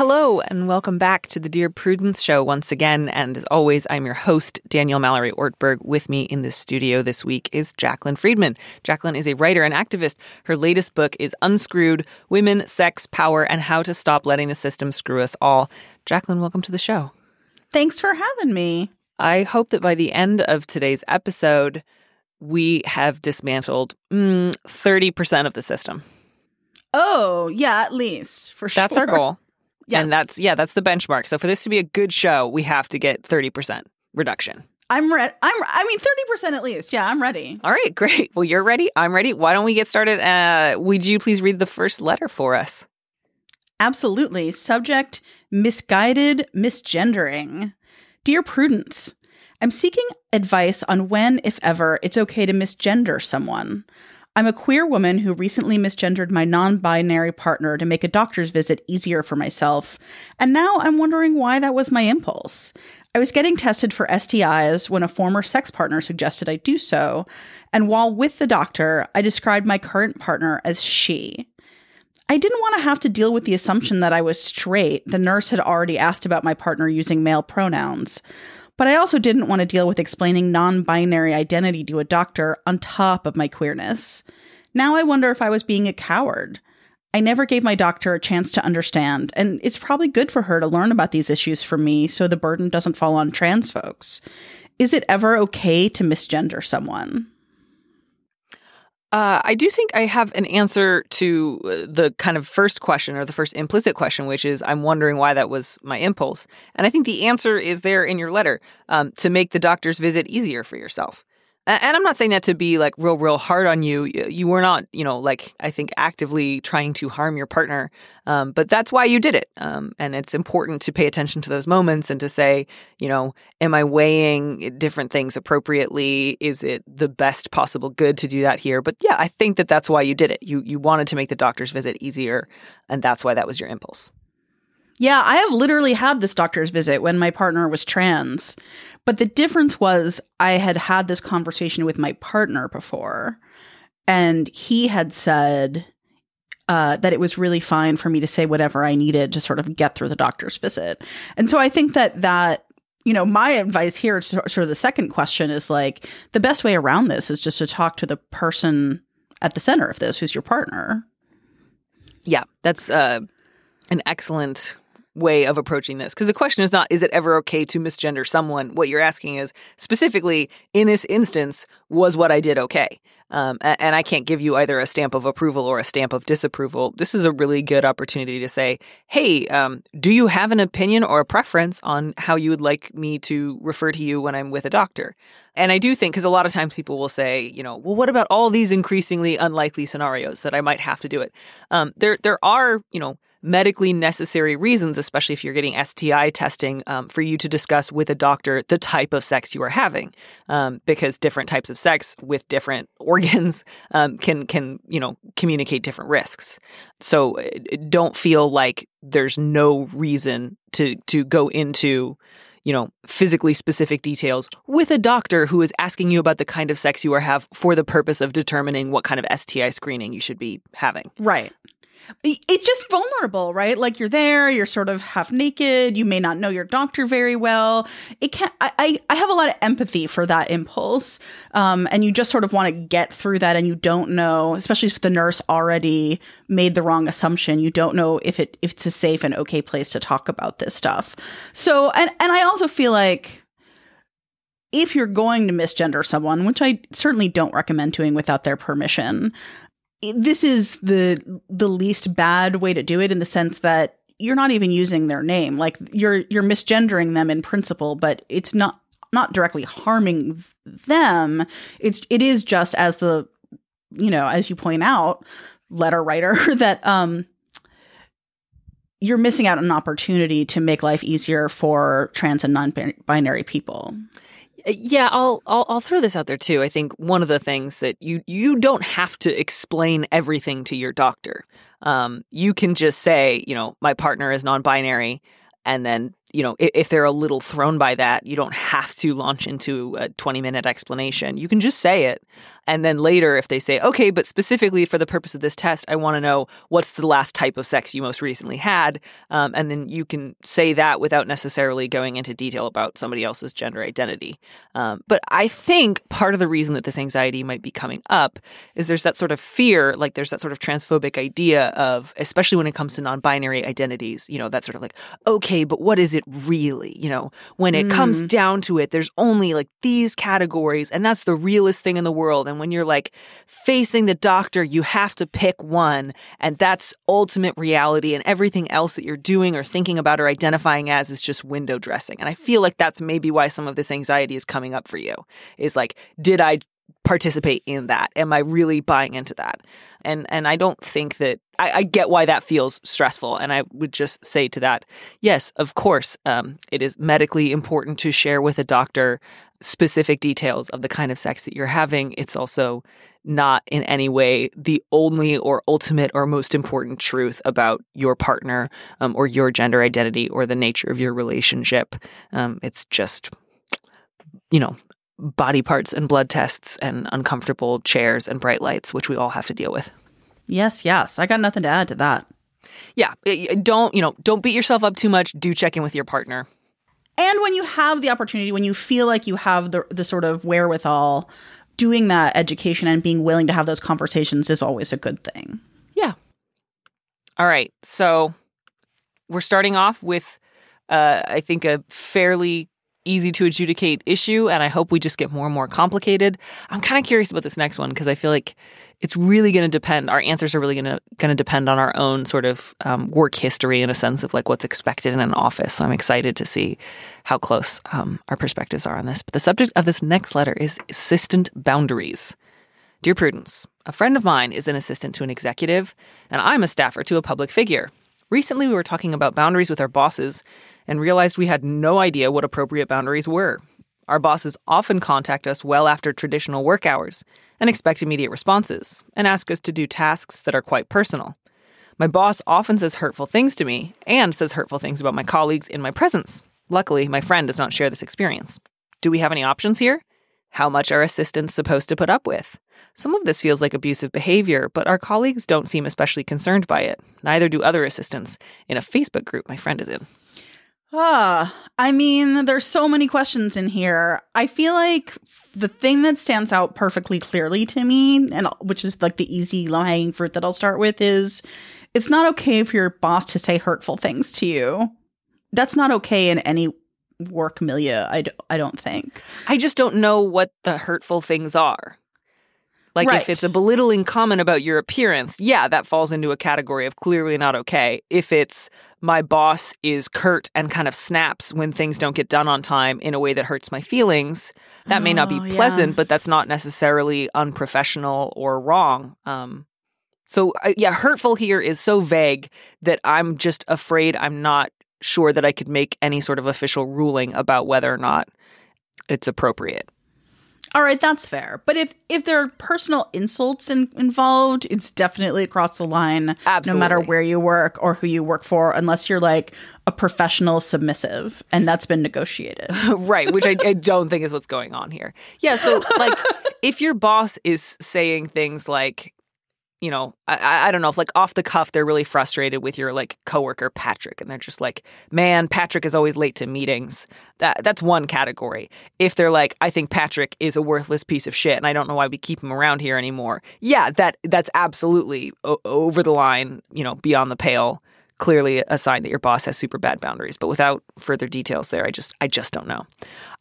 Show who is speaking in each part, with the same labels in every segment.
Speaker 1: Hello, and welcome back to the Dear Prudence Show once again. And as always, I'm your host, Daniel Mallory Ortberg. With me in the studio this week is Jaclyn Friedman. Jaclyn is a writer and activist. Her latest book is Unscrewed Women, Sex, Power, and How to Stop Letting the System Screw Us All. Jaclyn, welcome to the show.
Speaker 2: Thanks for having me.
Speaker 1: I hope that by the end of today's episode, we have dismantled mm, 30% of the system.
Speaker 2: Oh, yeah, at least for sure.
Speaker 1: That's our goal.
Speaker 2: Yes.
Speaker 1: And that's yeah, that's the benchmark. So for this to be a good show, we have to get 30% reduction.
Speaker 2: I'm ready. I'm. I mean, thirty percent at least. Yeah, I'm ready.
Speaker 1: All right, great. Well, you're ready. I'm ready. Why don't we get started? Uh, would you please read the first letter for us?
Speaker 2: Absolutely. Subject: misguided misgendering. Dear Prudence, I'm seeking advice on when, if ever, it's okay to misgender someone. I'm a queer woman who recently misgendered my non binary partner to make a doctor's visit easier for myself, and now I'm wondering why that was my impulse. I was getting tested for STIs when a former sex partner suggested I do so, and while with the doctor, I described my current partner as she. I didn't want to have to deal with the assumption that I was straight. The nurse had already asked about my partner using male pronouns. But I also didn't want to deal with explaining non binary identity to a doctor on top of my queerness. Now I wonder if I was being a coward. I never gave my doctor a chance to understand, and it's probably good for her to learn about these issues from me so the burden doesn't fall on trans folks. Is it ever okay to misgender someone?
Speaker 1: Uh, I do think I have an answer to uh, the kind of first question or the first implicit question, which is I'm wondering why that was my impulse. And I think the answer is there in your letter um, to make the doctor's visit easier for yourself. And I'm not saying that to be like real, real hard on you. You were not, you know, like I think actively trying to harm your partner, um, but that's why you did it. Um, and it's important to pay attention to those moments and to say, you know, am I weighing different things appropriately? Is it the best possible good to do that here? But yeah, I think that that's why you did it. You you wanted to make the doctor's visit easier, and that's why that was your impulse.
Speaker 2: Yeah, I have literally had this doctor's visit when my partner was trans. But the difference was I had had this conversation with my partner before, and he had said uh, that it was really fine for me to say whatever I needed to sort of get through the doctor's visit. And so I think that that you know, my advice here, sort of the second question is like the best way around this is just to talk to the person at the center of this, who's your partner.
Speaker 1: Yeah, that's uh, an excellent way of approaching this. Because the question is not is it ever okay to misgender someone? What you're asking is specifically in this instance was what i did okay? Um, and i can't give you either a stamp of approval or a stamp of disapproval. This is a really good opportunity to say hey um, do you have an opinion or a preference on how you would like me to refer to you when i'm with a doctor? And I do think, because a lot of times people will say, you know, well, what about all these increasingly unlikely scenarios that I might have to do it? Um, there, there are, you know, medically necessary reasons, especially if you're getting STI testing, um, for you to discuss with a doctor the type of sex you are having, um, because different types of sex with different organs um, can can you know communicate different risks. So uh, don't feel like there's no reason to to go into you know, physically specific details with a doctor who is asking you about the kind of sex you are have for the purpose of determining what kind of STI screening you should be having.
Speaker 2: Right. It's just vulnerable, right? Like you're there, you're sort of half naked, you may not know your doctor very well. It can I I, have a lot of empathy for that impulse. Um, and you just sort of want to get through that and you don't know, especially if the nurse already made the wrong assumption, you don't know if it if it's a safe and okay place to talk about this stuff. So and and I also feel like if you're going to misgender someone, which I certainly don't recommend doing without their permission, this is the the least bad way to do it in the sense that you're not even using their name. Like you're you're misgendering them in principle, but it's not not directly harming them. It's it is just as the you know, as you point out, letter writer that um you're missing out on an opportunity to make life easier for trans and non-binary people.
Speaker 1: Uh, yeah, I'll, I'll I'll throw this out there too. I think one of the things that you you don't have to explain everything to your doctor. Um, you can just say, you know, my partner is non-binary, and then you know if, if, they're a little thrown by that, you don't have to launch into a twenty-minute explanation. You can just say it, and then later, if they say, okay, but specifically for the purpose of this test, I want to know what's the last type of sex you most recently had. Um, and then you can say that without necessarily going into detail about somebody else's gender identity. Um, but I think part of the reason that this anxiety might be coming up is there's that sort of fear, like there's that sort of transphobic idea of, especially when it comes to non binary identities, you know, that sort of like, okay, but what is it really? You know, when it mm. comes down to it, there's only like these categories, and that's the realest thing in the world. And when you're like facing the doctor, you have to pick one, and that's ultimate reality, and everything else that you're doing or thinking about or identifying as is just window dressing. And I feel like that's maybe why some of this anxiety is coming up for you is like, did I participate in that? Am I really buying into that? And and I don't think that I, I, get why that feels stressful. And I would just say to that, yes, of course, um, it is medically important to share with a doctor specific details of the kind of sex that you're having. It's also not in any way the only or ultimate or most important truth about your partner um, or your gender identity or the nature of your relationship. Um, it's just, you know, body parts and blood tests and uncomfortable chairs and bright lights, which we all have to deal with.
Speaker 2: Yes, yes. I got nothing to add to that.
Speaker 1: Yeah. Don't, you know, don't beat yourself up too much. Do check in with your partner.
Speaker 2: And when you have the opportunity, when you feel like you have the the sort of wherewithal, doing that education and being willing to have those conversations is always a good thing.
Speaker 1: Yeah. All right. So we're starting off with uh, I think a fairly easy to adjudicate issue and I hope we just get more and more complicated. I'm kind of curious about this next one because I feel like it's really going to depend. Our answers are really going to going to depend on our own sort of um, work history in a sense of like what's expected in an office. So I'm excited to see how close um, our perspectives are on this. But the subject of this next letter is assistant boundaries. Dear Prudence, a friend of mine is an assistant to an executive, and I'm a staffer to a public figure. Recently, we were talking about boundaries with our bosses and realized we had no idea what appropriate boundaries were. Our bosses often contact us well after traditional work hours and expect immediate responses and ask us to do tasks that are quite personal. My boss often says hurtful things to me and says hurtful things about my colleagues in my presence. Luckily, my friend does not share this experience. Do we have any options here? How much are assistants supposed to put up with? Some of this feels like abusive behavior, but our colleagues don't seem especially concerned by it. Neither do other assistants in a Facebook group my friend is in.
Speaker 2: Ah, I mean, there's so many questions in here. I feel like the thing that stands out perfectly clearly to me, and which is like the easy low hanging fruit that I'll start with, is it's not okay for your boss to say hurtful things to you. That's not okay in any work milieu. I d- I don't think.
Speaker 1: I just don't know what the hurtful things are. Like right. if it's a belittling comment about your appearance, yeah, that falls into a category of clearly not okay. If it's my boss is curt and kind of snaps when things don't get done on time in a way that hurts my feelings, that oh, may not be oh, pleasant, yeah. but that's not necessarily unprofessional or wrong. Um, so uh, yeah, hurtful here is so vague that I'm just afraid I'm not sure that I could make any sort of official ruling about whether or not it's appropriate.
Speaker 2: All right, that's fair. But if if there are personal insults in, involved, it's definitely across the line.
Speaker 1: Absolutely.
Speaker 2: No matter where you work or who you work for, unless you're like a professional submissive, and that's been negotiated.
Speaker 1: right, which I, I don't think is what's going on here. Yeah, so like if your boss is saying things like, you know, I, I don't know if like off the cuff they're really frustrated with your like coworker Patrick, and they're just like, man, Patrick is always late to meetings. That that's one category. If they're like, I think Patrick is a worthless piece of shit, and I don't know why we keep him around here anymore. Yeah, that that's absolutely o- over the line, you know, beyond the pale clearly a sign that your boss has super bad boundaries but without further details there i just i just don't know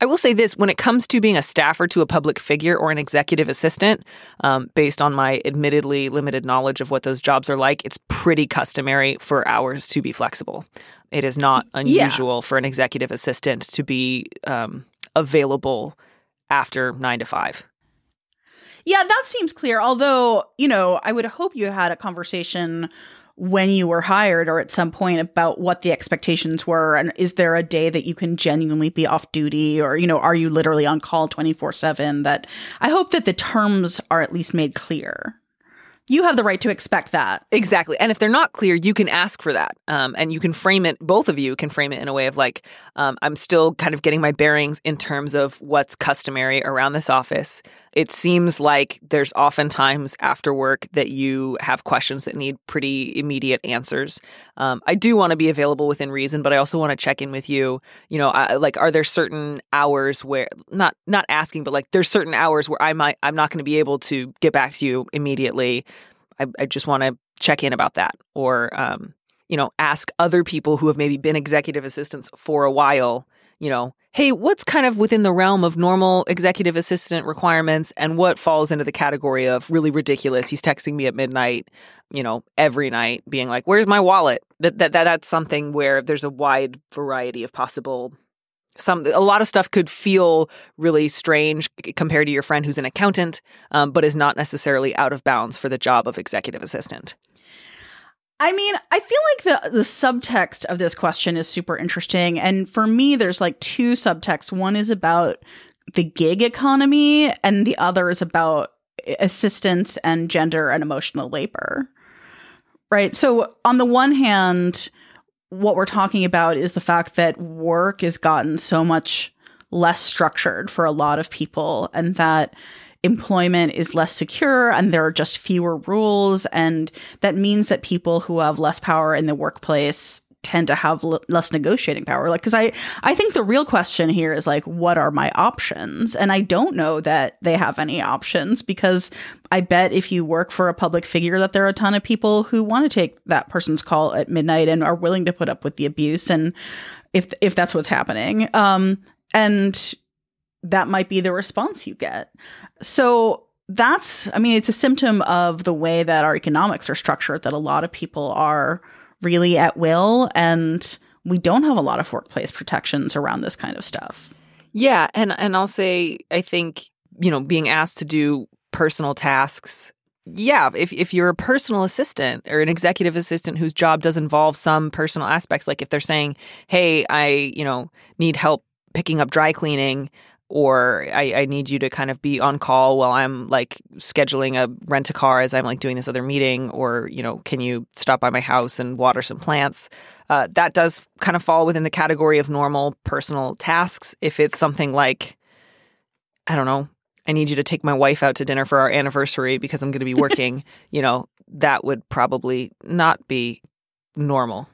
Speaker 1: i will say this when it comes to being a staffer to a public figure or an executive assistant um, based on my admittedly limited knowledge of what those jobs are like it's pretty customary for hours to be flexible it is not unusual yeah. for an executive assistant to be um, available after nine to five
Speaker 2: yeah, that seems clear. Although, you know, I would hope you had a conversation when you were hired or at some point about what the expectations were and is there a day that you can genuinely be off duty or you know are you literally on call 24/7 that I hope that the terms are at least made clear you have the right to expect that.
Speaker 1: Exactly. And if they're not clear, you can ask for that. Um, and you can frame it, both of you can frame it in a way of like, um, I'm still kind of getting my bearings in terms of what's customary around this office. It seems like there's oftentimes after work that you have questions that need pretty immediate answers. Um, I do want to be available within reason, but I also want to check in with you. You know, I, like, are there certain hours where not not asking, but like, there's certain hours where I might I'm not going to be able to get back to you immediately. I, I just want to check in about that, or um, you know, ask other people who have maybe been executive assistants for a while. You know, hey, what's kind of within the realm of normal executive assistant requirements and what falls into the category of really ridiculous? He's texting me at midnight, you know, every night being like, "Where's my wallet?" That that, that that's something where there's a wide variety of possible some a lot of stuff could feel really strange compared to your friend who's an accountant, um, but is not necessarily out of bounds for the job of executive assistant.
Speaker 2: I mean, I feel like the the subtext of this question is super interesting, and for me, there's like two subtexts. One is about the gig economy, and the other is about assistance and gender and emotional labor. Right. So, on the one hand, what we're talking about is the fact that work has gotten so much less structured for a lot of people and that employment is less secure and there are just fewer rules. And that means that people who have less power in the workplace tend to have l- less negotiating power. Like cuz i i think the real question here is like what are my options? And i don't know that they have any options because i bet if you work for a public figure that there are a ton of people who want to take that person's call at midnight and are willing to put up with the abuse and if if that's what's happening. Um and that might be the response you get so that's i mean it's a symptom of the way that our economics are structured that a lot of people are really at will and we don't have a lot of workplace protections around this kind of stuff.
Speaker 1: Yeah, and and I'll say I think, you know, being asked to do personal tasks yeah, if if you're a personal assistant or an executive assistant whose job does involve some personal aspects, like if they're saying, "Hey, I you know need help picking up dry cleaning," or I, I, need you to kind of be on call while I'm like scheduling a rent a car as I'm like doing this other meeting, or you know, can you stop by my house and water some plants? Uh, that does kind of fall within the category of normal personal tasks. If it's something like, I don't know, I need you to take my wife out to dinner for our anniversary because I'm going to be working, you know, that would probably not be normal.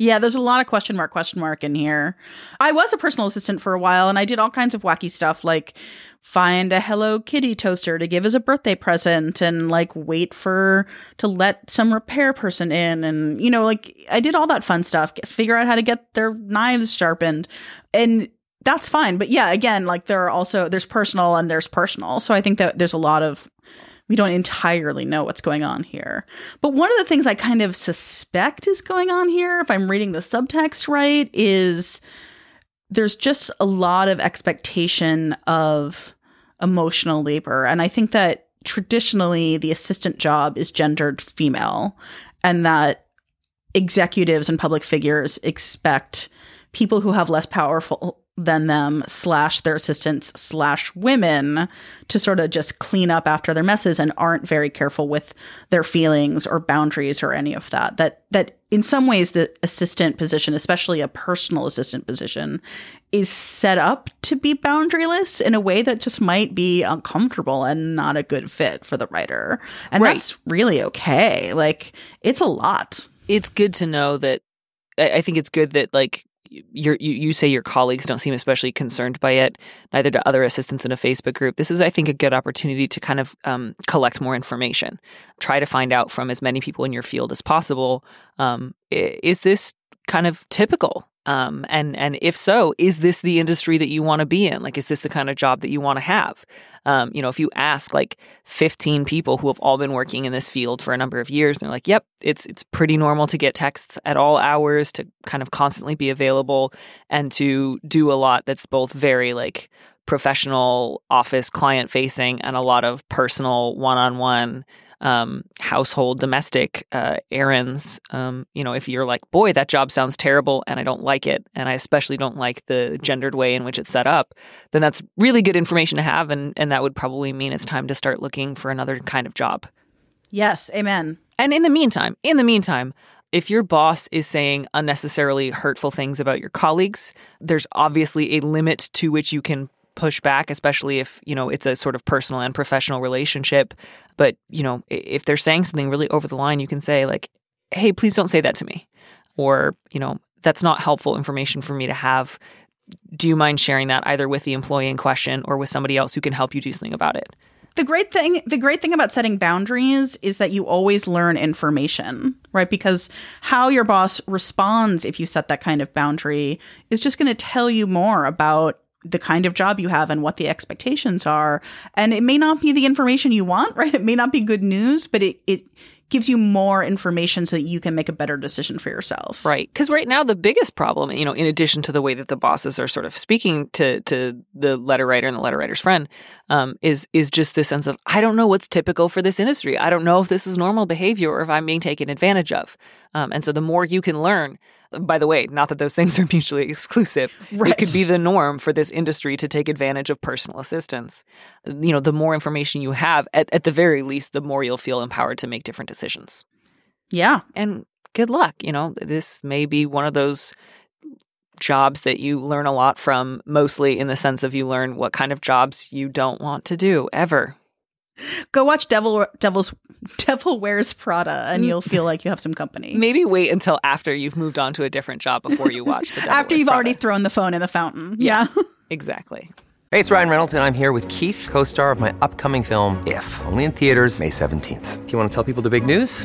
Speaker 2: Yeah, there's a lot of question mark, question mark in here. I was a personal assistant for a while and I did all kinds of wacky stuff like find a Hello Kitty toaster to give as a birthday present and like wait for to let some repair person in. And, you know, like I did all that fun stuff, figure out how to get their knives sharpened. And that's fine. But yeah, again, like there are also, there's personal and there's personal. So I think that there's a lot of we don't entirely know what's going on here. But one of the things I kind of suspect is going on here, if I'm reading the subtext right, is there's just a lot of expectation of emotional labor. And I think that traditionally the assistant job is gendered female and that executives and public figures expect people who have less powerful than them slash their assistants slash women to sort of just clean up after their messes and aren't very careful with their feelings or boundaries or any of that that that in some ways the assistant position, especially a personal assistant position, is set up to be boundaryless in a way that just might be uncomfortable and not a good fit for the writer. And
Speaker 1: Right.
Speaker 2: that's really okay. Like it's a lot.
Speaker 1: it's good to know that I I think it's good that like you're, you you say your colleagues don't seem especially concerned by it. Neither do other assistants in a Facebook group. This is, I think, a good opportunity to kind of um, collect more information. Try to find out from as many people in your field as possible. Um, is this kind of typical? Um, and and if so, is this the industry that you want to be in? Like, is this the kind of job that you want to have? Um, you know, if you ask like 15 people who have all been working in this field for a number of years, and they're like, "Yep, it's it's pretty normal to get texts at all hours, to kind of constantly be available, and to do a lot that's both very like professional, office, client facing, and a lot of personal, one on one." Um, household domestic uh, errands. Um, you know, if you're like, boy, that job sounds terrible and I don't like it, and I especially don't like the gendered way in which it's set up, then that's really good information to have, and and that would probably mean it's time to start looking for another kind of job.
Speaker 2: Yes, amen.
Speaker 1: And in the meantime, in the meantime, if your boss is saying unnecessarily hurtful things about your colleagues, there's obviously a limit to which you can push back, especially if, you know, it's a sort of personal and professional relationship. But, you know, if they're saying something really over the line, you can say like, "Hey, please don't say that to me." Or, you know, that's not helpful information for me to have. Do you mind sharing that either with the employee in question or with somebody else who can help you do something about it?
Speaker 2: The great thing the great thing about setting boundaries is that you always learn information, right? Because how your boss responds if you set that kind of boundary is just going to tell you more about the kind of job you have and what the expectations are. And it may not be the information you want, right? It may not be good news, but it it gives you more information so that you can make a better decision for yourself.
Speaker 1: Right. Because right now, the biggest problem, you know, in addition to the way that the bosses are sort of speaking to to the letter writer and the letter writer's friend, um, is is just this sense of I don't know what's typical for this industry. I don't know if this is normal behavior or if I'm being taken advantage of. Um, and so, the more you can learn. By the way, not that those things are mutually exclusive.
Speaker 2: Right.
Speaker 1: It could be the norm for this industry to take advantage of personal assistance. You know, the more information you have, at, at the very least, the more you'll feel empowered to make different decisions
Speaker 2: Yeah.
Speaker 1: and good luck. You know, this may be one of those jobs that you learn a lot from, mostly in the sense of you learn what kind of jobs you don't want to do ever.
Speaker 2: Go watch Devil Devil's Devil Wears Prada and you'll feel like you have some company.
Speaker 1: Maybe wait until after you've moved on to a different job before you watch the Devil
Speaker 2: After
Speaker 1: Wears
Speaker 2: you've
Speaker 1: Prada.
Speaker 2: already thrown the phone in the fountain.
Speaker 1: Yeah.
Speaker 2: yeah.
Speaker 1: exactly.
Speaker 3: Hey, it's Ryan Reynolds, and I'm here with Keith, co star of my upcoming film, If, only in theaters, May 17th. Do you want to tell people the big news?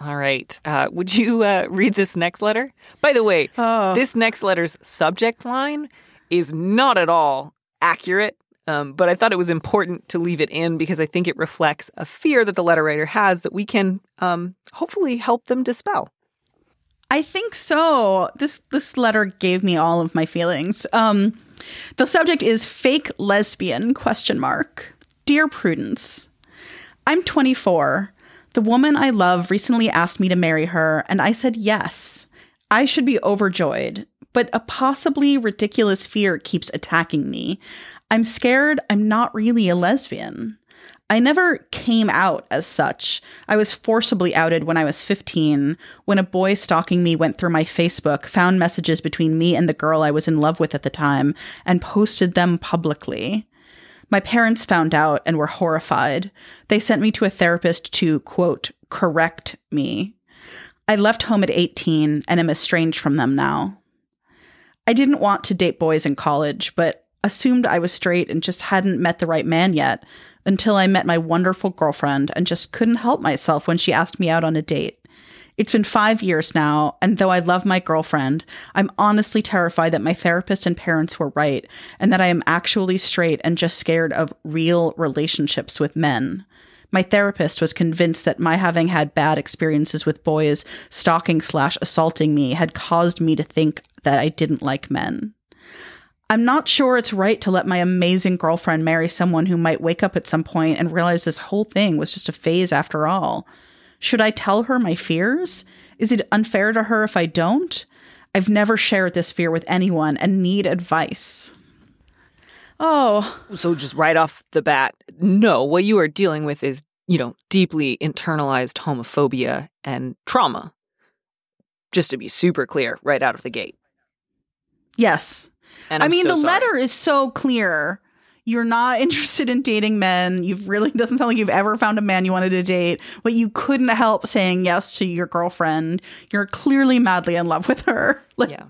Speaker 1: All right. Uh, would you uh, read this next letter? By the way,
Speaker 2: Oh.
Speaker 1: this next letter's subject line is not at all accurate, um, but I thought it was important to leave it in because I think it reflects a fear that the letter writer has that we can um, hopefully help them dispel.
Speaker 2: I think so. This this letter gave me all of my feelings. Um, the subject is fake lesbian question mark. Dear Prudence, I'm 24. The woman I love recently asked me to marry her, and I said yes. I should be overjoyed, but a possibly ridiculous fear keeps attacking me. I'm scared I'm not really a lesbian. I never came out as such. I was forcibly outed when I was 15, when a boy stalking me went through my Facebook, found messages between me and the girl I was in love with at the time, and posted them publicly. My parents found out and were horrified. They sent me to a therapist to, quote, correct me. I left home at 18 and am estranged from them now. I didn't want to date boys in college, but assumed I was straight and just hadn't met the right man yet until I met my wonderful girlfriend and just couldn't help myself when she asked me out on a date. It's been five years now, and though I love my girlfriend, I'm honestly terrified that my therapist and parents were right, and that I am actually straight and just scared of real relationships with men. My therapist was convinced that my having had bad experiences with boys stalking slash assaulting me had caused me to think that I didn't like men. I'm not sure it's right to let my amazing girlfriend marry someone who might wake up at some point and realize this whole thing was just a phase after all. Should I tell her my fears? Is it unfair to her if I don't? I've never shared this fear with anyone and need advice. Oh.
Speaker 1: So, just right off the bat, no, what you are dealing with is, you know, deeply internalized homophobia and trauma. Just to be super clear right out of the gate.
Speaker 2: Yes.
Speaker 1: And
Speaker 2: I
Speaker 1: I'm
Speaker 2: mean,
Speaker 1: so
Speaker 2: the
Speaker 1: sorry.
Speaker 2: letter is so clear. You're not interested in dating men. You've really doesn't sound like you've ever found a man you wanted to date, but you couldn't help saying yes to your girlfriend. You're clearly madly in love with her. Like
Speaker 1: Yeah.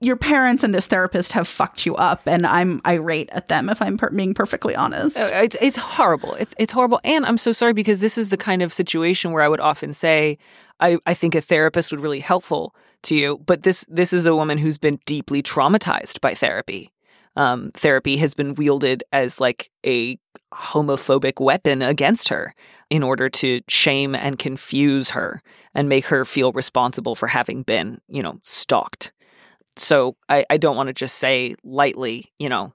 Speaker 2: your parents and this therapist have fucked you up, and I'm irate at them if I'm per- being perfectly honest.
Speaker 1: Uh, It's it's horrible. It's it's horrible, and I'm so sorry because this is the kind of situation where I would often say, I I think a therapist would really helpful to you, but this this is a woman who's been deeply traumatized by therapy. Um, therapy has been wielded as like a homophobic weapon against her in order to shame and confuse her and make her feel responsible for having been, you know, stalked. So I, I don't want to just say lightly, you know,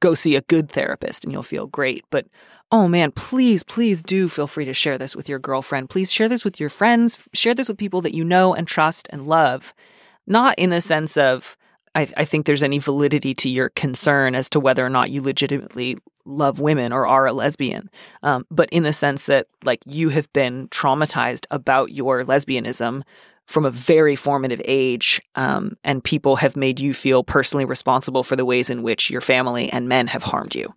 Speaker 1: go see a good therapist and you'll feel great. But oh man, please, please do feel free to share this with your girlfriend. Please share this with your friends. Share this with people that you know and trust and love. Not in the sense of, I, I think there's any validity to your concern as to whether or not you legitimately love women or are a lesbian, um, but in the sense that like you have been traumatized about your lesbianism from a very formative age, um, and people have made you feel personally responsible for the ways in which your family and men have harmed you.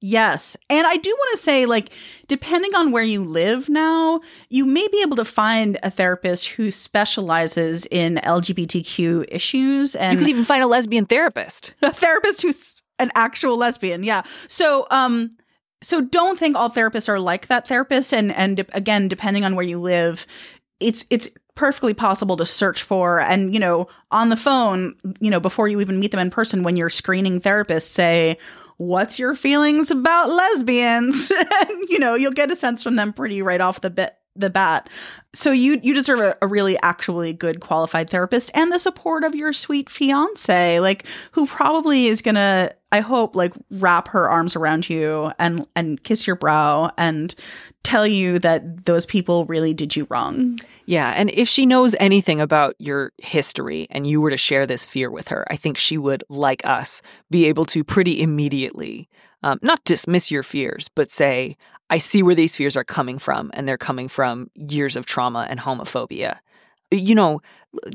Speaker 2: Yes. And I do want to say, like, depending on where you live now, you may be able to find a therapist who specializes in LGBTQ issues and
Speaker 1: you could even find a lesbian therapist.
Speaker 2: a therapist who's an actual lesbian. Yeah. So, um, so don't think all therapists are like that therapist. And and again, depending on where you live, it's it's perfectly possible to search for and you know on the phone, you know before you even meet them in person, when you're screening therapists, say. What's your feelings about lesbians? and you know, you'll get a sense from them pretty right off the bit the bat. So you you deserve a, a really actually good qualified therapist and the support of your sweet fiance, like who probably is gonna, I hope, like wrap her arms around you and and kiss your brow and tell you that those people really did you wrong.
Speaker 1: Yeah, and if she knows anything about your history and you were to share this fear with her, I think she would, like us, be able to pretty immediately um, not dismiss your fears, but say, I see where these fears are coming from, and they're coming from years of trauma and homophobia. You know,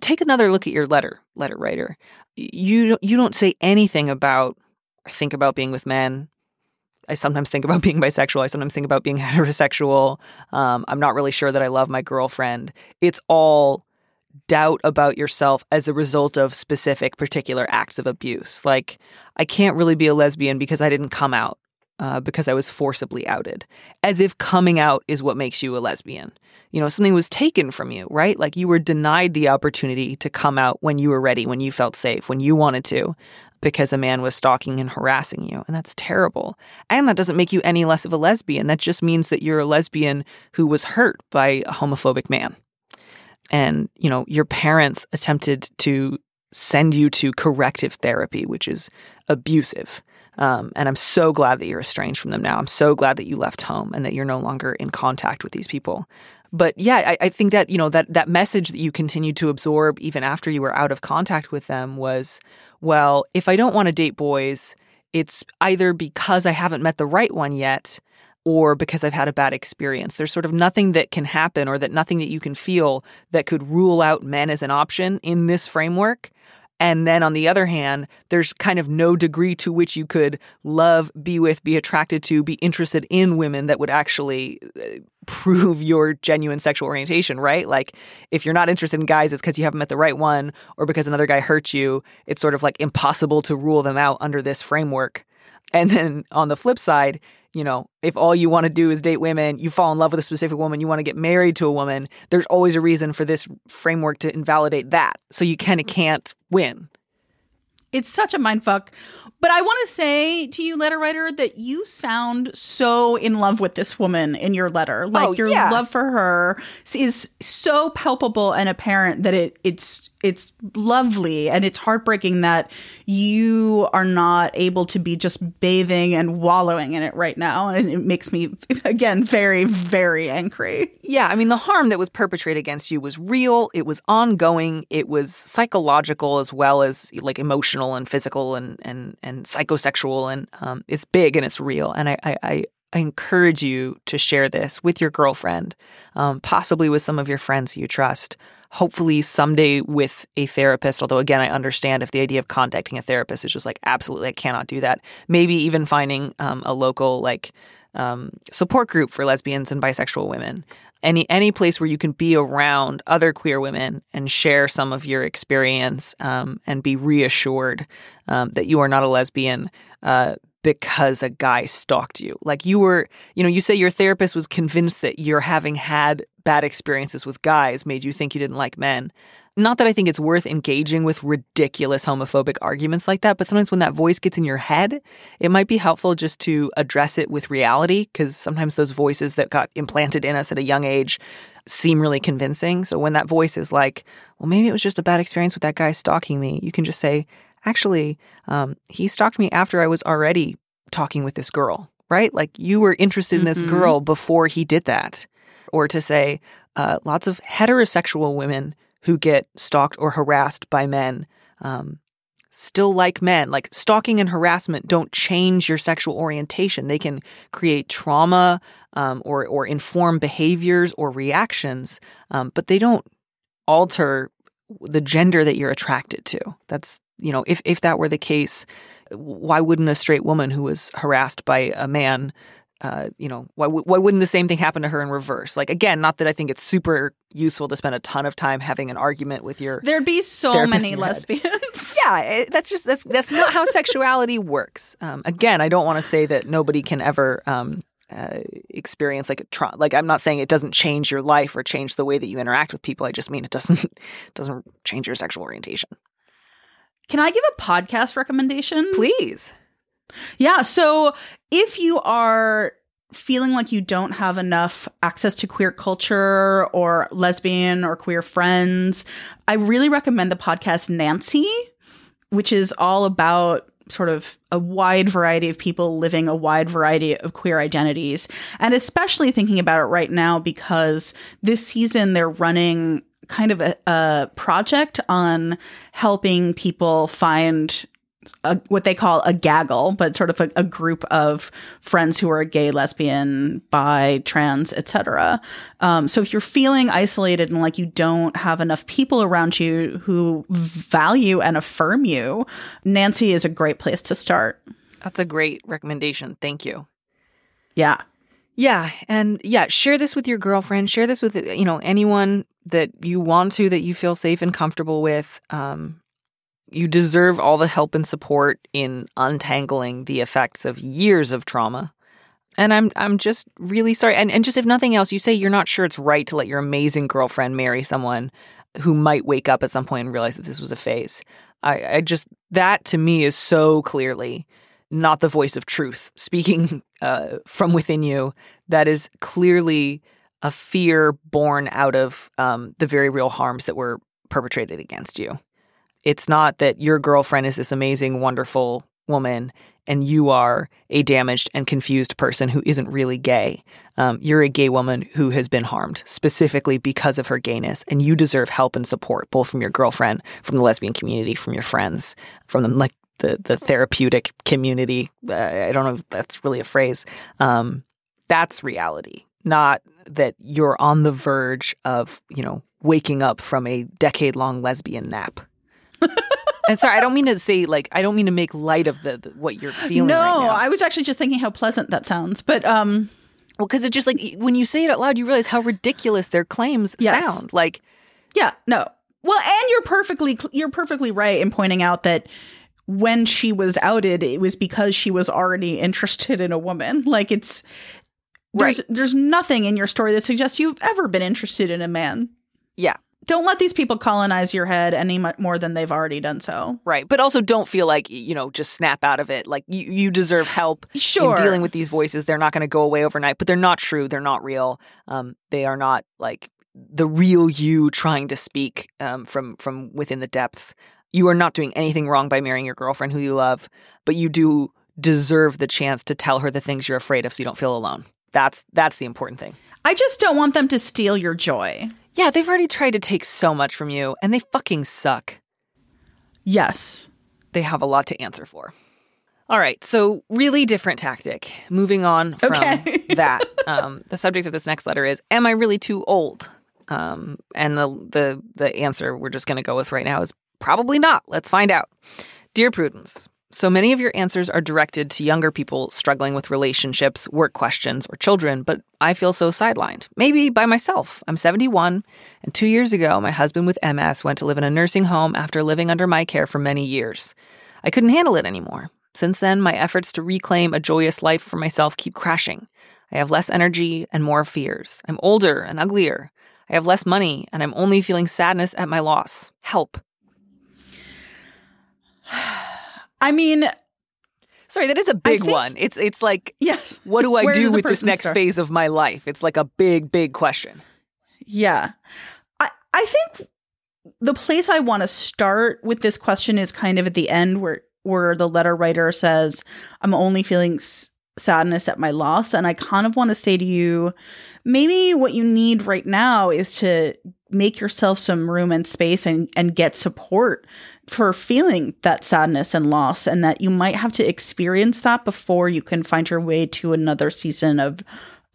Speaker 1: take another look at your letter, letter writer. You you don't say anything about I think about being with men. I sometimes think about being bisexual. I sometimes think about being heterosexual. Um, I'm not really sure that I love my girlfriend. It's all doubt about yourself as a result of specific, particular acts of abuse. Like, I can't really be a lesbian because I didn't come out, uh, because I was forcibly outed, as if coming out is what makes you a lesbian. You know, something was taken from you, right? Like you were denied the opportunity to come out when you were ready, when you felt safe, when you wanted to, because a man was stalking and harassing you. And that's terrible. And that doesn't make you any less of a lesbian. That just means that you're a lesbian who was hurt by a homophobic man. And, you know, your parents attempted to send you to corrective therapy, which is abusive. Um, and I'm so glad that you're estranged from them now. I'm so glad that you left home and that you're no longer in contact with these people. But yeah, I, I think that you know that that message that you continued to absorb even after you were out of contact with them was, well, if I don't want to date boys, it's either because I haven't met the right one yet or because I've had a bad experience. There's sort of nothing that can happen or that nothing that you can feel that could rule out men as an option in this framework. And then on the other hand, there's kind of no degree to which you could love, be with, be attracted to, be interested in women that would actually uh, prove your genuine sexual orientation, right? Like if you're not interested in guys, it's because you haven't met the right one or because another guy hurt you. It's sort of like impossible to rule them out under this framework. And then on the flip side, you know, if all you want to do is date women, you fall in love with a specific woman, you want to get married to a woman, there's always a reason for this framework to invalidate that. So you kind of can't win.
Speaker 2: It's such a mind fuck. But I want to say to you, letter writer, that you sound so in love with this woman in your letter. Oh, like
Speaker 1: Oh,
Speaker 2: your
Speaker 1: yeah.
Speaker 2: love for her is so palpable and apparent that it it's it's lovely and it's heartbreaking that you are not able to be just bathing and wallowing in it right now. And it makes me again very, very angry.
Speaker 1: Yeah, I mean, the harm that was perpetrated against you was real, it was ongoing, it was psychological as well as like emotional and physical and, and, and psychosexual. And um, it's big and it's real. And I, I, I I encourage you to share this with your girlfriend, um, possibly with some of your friends you trust. Hopefully, someday with a therapist. Although, again, I understand if the idea of contacting a therapist is just like absolutely, I cannot do that. Maybe even finding um, a local like um, support group for lesbians and bisexual women. Any any place where you can be around other queer women and share some of your experience um, and be reassured um, that you are not a lesbian. Uh, because a guy stalked you. Like you were, you know, you say your therapist was convinced that you're having had bad experiences with guys made you think you didn't like men. Not that I think it's worth engaging with ridiculous homophobic arguments like that, but sometimes when that voice gets in your head, it might be helpful just to address it with reality because sometimes those voices that got implanted in us at a young age seem really convincing. So when that voice is like, well, maybe it was just a bad experience with that guy stalking me, you can just say, actually, um, he stalked me after I was already talking with this girl, right? Like you were interested in this
Speaker 2: Mhm.
Speaker 1: girl before he did that. Or to say, uh, lots of heterosexual women who get stalked or harassed by men um, still like men. Like stalking and harassment don't change your sexual orientation. They can create trauma um, or or inform behaviors or reactions, um, but they don't alter the gender that you're attracted to. That's you know, if if that were the case, why wouldn't a straight woman who was harassed by a man uh, you know, why, w- why wouldn't the same thing happen to her in reverse? Like, again, not that I think it's super useful to spend a ton of time having an argument with your
Speaker 2: There'd be so many
Speaker 1: in your head.
Speaker 2: lesbians.
Speaker 1: yeah, it- that's just that's that's not how sexuality works. Um, again, I don't want to say that nobody can ever um, uh, experience like a trauma. Like I'm not saying it doesn't change your life or change the way that you interact with people. I just mean it doesn't doesn't change your sexual orientation.
Speaker 2: Can I give a podcast recommendation?
Speaker 1: Please.
Speaker 2: Yeah. So if you are feeling like you don't have enough access to queer culture or lesbian or queer friends, I really recommend the podcast Nancy, which is all about sort of a wide variety of people living a wide variety of queer identities. And especially thinking about it right now because this season they're running kind of a, a project on helping people find a, what they call a gaggle, but sort of a, a group of friends who are gay, lesbian, bi, trans, etc. Um, so if you're feeling isolated and like you don't have enough people around you who value and affirm you, Nancy is a great place to start.
Speaker 1: That's a great recommendation. Thank you.
Speaker 2: Yeah.
Speaker 1: Yeah, and yeah, share this with your girlfriend. Share this with you know anyone that you want to that you feel safe and comfortable with. Um, you deserve all the help and support in untangling the effects of years of trauma. And I'm I'm just really sorry. And and just if nothing else, you say you're not sure it's right to let your amazing girlfriend marry someone who might wake up at some point and realize that this was a phase. I, I just that to me is so clearly not the voice of truth speaking uh, from within you. That is clearly a fear born out of um, the very real harms that were perpetrated against you. It's not that your girlfriend is this amazing, wonderful woman and you are a damaged and confused person who isn't really gay. Um, you're a gay woman who has been harmed specifically because of her gayness, and you deserve help and support both from your girlfriend, from the lesbian community, from your friends, from the like the the therapeutic community. Uh, I don't know if that's really a phrase. Um, that's reality, not that you're on the verge of you know waking up from a decade long lesbian nap. and sorry, I don't mean to say like I don't mean to make light of the, the what you're feeling.
Speaker 2: no,
Speaker 1: right now.
Speaker 2: I was actually just thinking how pleasant that sounds. But um,
Speaker 1: well, because it just like when you say it out loud, you realize how ridiculous their claims
Speaker 2: Yes.
Speaker 1: sound. Like
Speaker 2: yeah, no. Well, and you're perfectly you're perfectly right in pointing out that when she was outed, it was because she was already interested in a woman. Like it's there's
Speaker 1: Right.
Speaker 2: there's nothing in your story that suggests you've ever been interested in a man.
Speaker 1: yeah,
Speaker 2: Don't let these people colonize your head any more than they've already done so.
Speaker 1: Right. But also don't feel like, you know, just snap out of it. Like you, you deserve help
Speaker 2: Sure.
Speaker 1: in dealing with these voices. They're not going to go away overnight, but they're not true. They're not real. Um, they are not like the real you trying to speak um, from from within the depths. You are not doing anything wrong by marrying your girlfriend who you love, but you do deserve the chance to tell her the things you're afraid of so you don't feel alone. That's that's the important thing.
Speaker 2: I just don't want them to steal your joy.
Speaker 1: Yeah, they've already tried to take so much from you and they fucking suck.
Speaker 2: Yes.
Speaker 1: they have a lot to answer for. All right, so really different tactic. Moving on from
Speaker 2: Okay.
Speaker 1: that, um, the subject of this next letter is: Am I really too old? Um, and the the the answer we're just going to go with right now is probably not. Let's find out. Dear Prudence, so many of your answers are directed to younger people struggling with relationships, work questions, or children, but I feel so sidelined. Maybe by myself. I'm 71, and two years ago, my husband with MS went to live in a nursing home after living under my care for many years. I couldn't handle it anymore. Since then, my efforts to reclaim a joyous life for myself keep crashing. I have less energy and more fears. I'm older and uglier. I have less money, and I'm only feeling sadness at my loss. Help.
Speaker 2: I mean,
Speaker 1: Sorry, that is a big
Speaker 2: think-
Speaker 1: one. It's it's like
Speaker 2: yes.
Speaker 1: what do I
Speaker 2: Where
Speaker 1: do with this next
Speaker 2: start?
Speaker 1: phase of my life? It's like a big, big question.
Speaker 2: Yeah. I I think the place I want to start with this question is kind of at the end where where the letter writer says I'm only feeling s- sadness at my loss and I kind of want to say to you maybe what you need right now is to make yourself some room and space and and get support for feeling that sadness and loss and that you might have to experience that before you can find your way to another season of